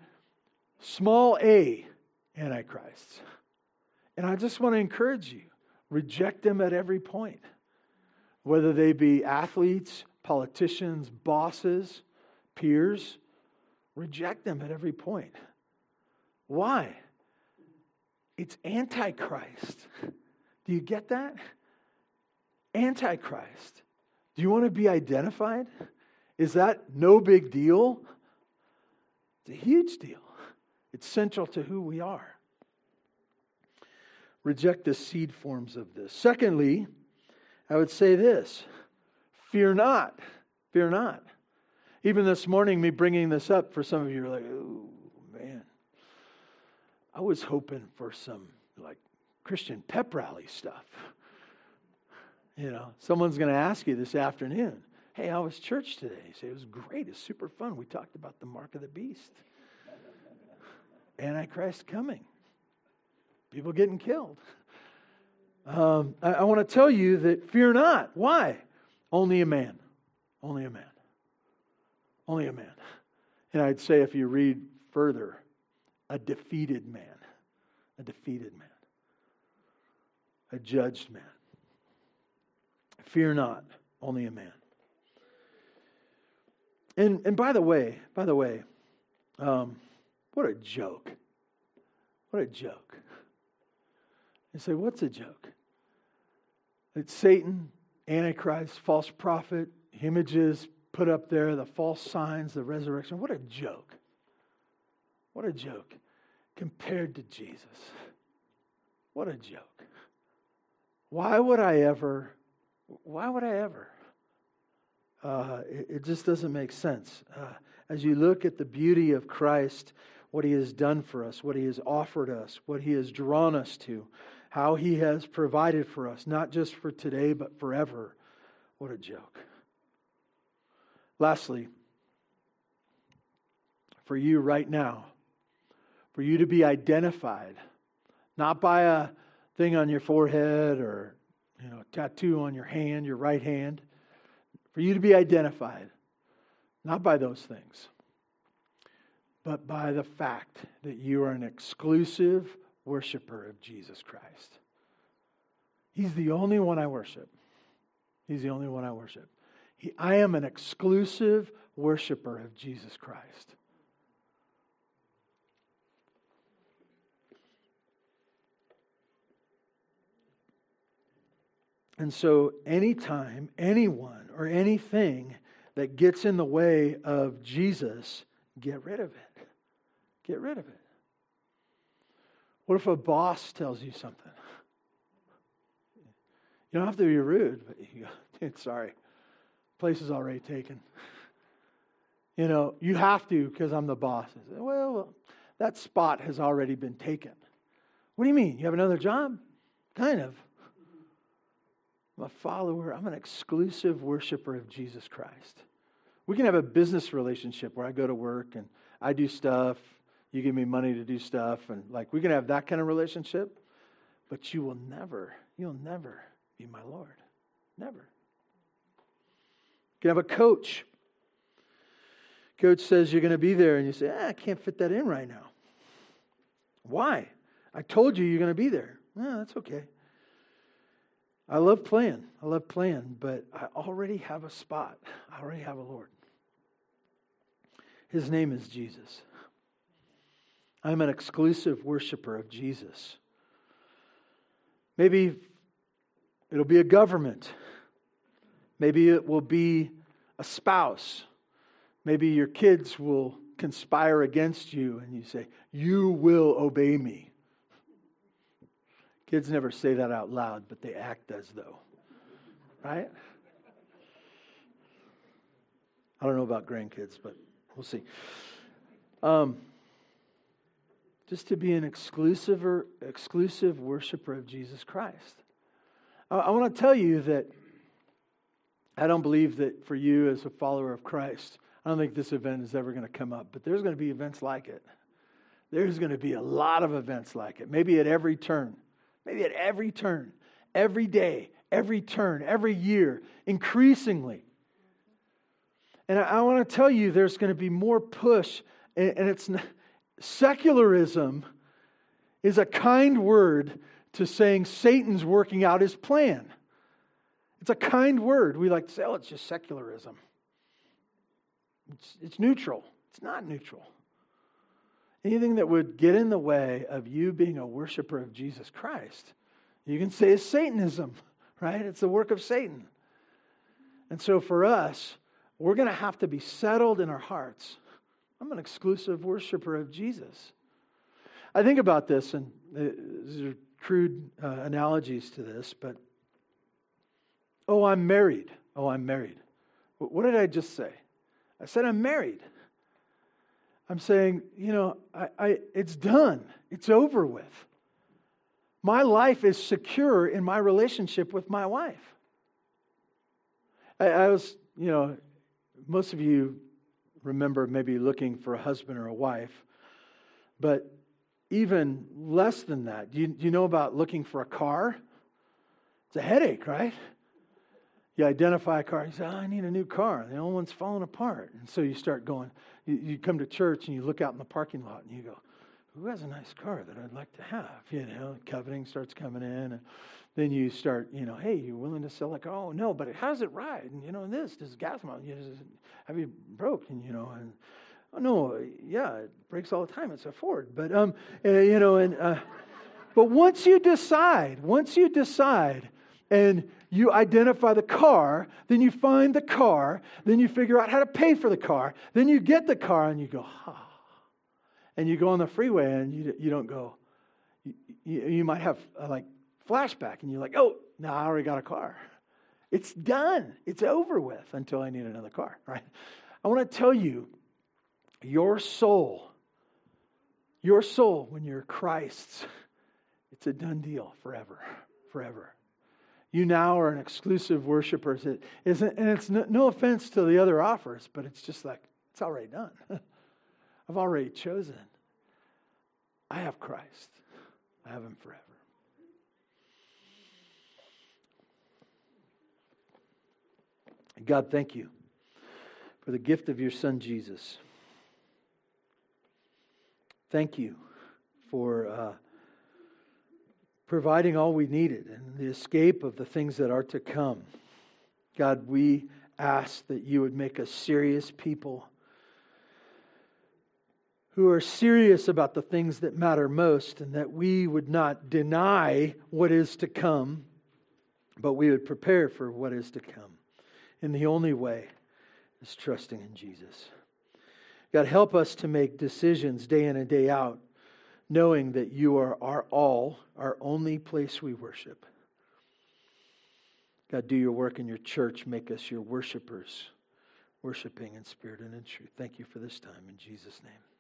small a Antichrist. And I just want to encourage you reject them at every point, whether they be athletes, politicians, bosses, peers. Reject them at every point. Why? It's Antichrist. Do you get that? Antichrist. Do you want to be identified? Is that no big deal? It's a huge deal. It's central to who we are. Reject the seed forms of this. Secondly, I would say this fear not. Fear not. Even this morning, me bringing this up, for some of you are like, oh, man. I was hoping for some like Christian pep rally stuff. You know, someone's going to ask you this afternoon, hey, how was church today? You say, it was great. It's super fun. We talked about the mark of the beast. Antichrist coming. People getting killed. Um, I, I want to tell you that fear not. Why? Only a man. Only a man. Only a man. And I'd say if you read further, a defeated man. A defeated man. A judged man. Fear not, only a man. And, and by the way, by the way, um, what a joke. What a joke. You say, what's a joke? It's Satan, Antichrist, false prophet, images put up there, the false signs, the resurrection. What a joke. What a joke compared to Jesus. What a joke. Why would I ever, why would I ever? Uh, it, it, just doesn't make sense. Uh, as you look at the beauty of Christ, what he has done for us, what he has offered us, what he has drawn us to, how he has provided for us, not just for today, but forever. What a joke. Lastly, for you right now, for you to be identified, not by a thing on your forehead or you know, tattoo on your hand, your right hand, for you to be identified, not by those things, but by the fact that you are an exclusive worshiper of Jesus Christ. He's the only one I worship. He's the only one I worship. He, I am an exclusive worshiper of Jesus Christ. And so, anytime anyone or anything that gets in the way of Jesus, get rid of it. Get rid of it. What if a boss tells you something? You don't have to be rude, but you go, sorry, place is already taken. You know, you have to because I'm the boss. Say, well, that spot has already been taken. What do you mean? You have another job? Kind of. I'm a follower, I'm an exclusive worshiper of Jesus Christ. We can have a business relationship where I go to work and I do stuff, you give me money to do stuff, and like we can have that kind of relationship, but you will never, you'll never be my Lord. Never. You can have a coach. Coach says you're going to be there, and you say, ah, I can't fit that in right now. Why? I told you you're going to be there. Yeah, that's okay. I love playing. I love playing, but I already have a spot. I already have a Lord. His name is Jesus. I'm an exclusive worshiper of Jesus. Maybe it'll be a government. Maybe it will be a spouse. Maybe your kids will conspire against you and you say, You will obey me. Kids never say that out loud, but they act as though. Right? I don't know about grandkids, but we'll see. Um, just to be an exclusive or exclusive worshiper of Jesus Christ. I, I want to tell you that I don't believe that for you as a follower of Christ, I don't think this event is ever going to come up, but there's going to be events like it. There's going to be a lot of events like it, maybe at every turn, maybe at every turn, every day, every turn, every year, increasingly. And I, I want to tell you there's going to be more push, and, and it's not Secularism is a kind word to saying Satan's working out his plan. It's a kind word. We like to say, oh, it's just secularism. It's, it's neutral. It's not neutral. Anything that would get in the way of you being a worshiper of Jesus Christ, you can say is Satanism, right? It's the work of Satan. And so for us, we're going to have to be settled in our hearts I'm an exclusive worshiper of Jesus. I think about this, and uh, these are crude uh, analogies to this, but oh, I'm married. Oh, I'm married. What did I just say? I said I'm married. I'm saying, you know, I, I, it's done. It's over with. My life is secure in my relationship with my wife. I, I was, you know, most of you remember maybe looking for a husband or a wife, but even less than that, do you, you know about looking for a car? It's a headache, right? You identify a car, you say, oh, I need a new car. The old one's falling apart. And so you start going, you, you come to church and you look out in the parking lot and you go, who has a nice car that I'd like to have? You know, coveting starts coming in. And then you start, you know, hey, you're willing to sell like, oh, no, but how does it ride? And, you know, this, this gas model, you have you broke? And, you know, and, oh, no, yeah, it breaks all the time. It's a Ford. But, um, uh, you know, and, uh, but once you decide, once you decide, and you identify the car, then you find the car, then you figure out how to pay for the car, then you get the car and you go, ha. And you go on the freeway and you, you don't go, you, you, might have a, like flashback and you're like, oh, now I already got a car. It's done. It's over with until I need another car, right? I want to tell you, your soul, your soul, when you're Christ's, it's a done deal forever, forever you now are an exclusive worshiper. It isn't, and it's no, no offense to the other offers, but it's just like, it's already done. I've already chosen. I have Christ, I have Him forever. God, thank you for the gift of your Son, Jesus. Thank you for. Uh, providing all we needed and the escape of the things that are to come. God, we ask that you would make us serious people who are serious about the things that matter most and that we would not deny what is to come, but we would prepare for what is to come. And the only way is trusting in Jesus. God, help us to make decisions day in and day out knowing that you are our all, our only place we worship. God, do your work in your church. Make us your worshipers, worshiping in spirit and in truth. Thank you for this time. In Jesus' name.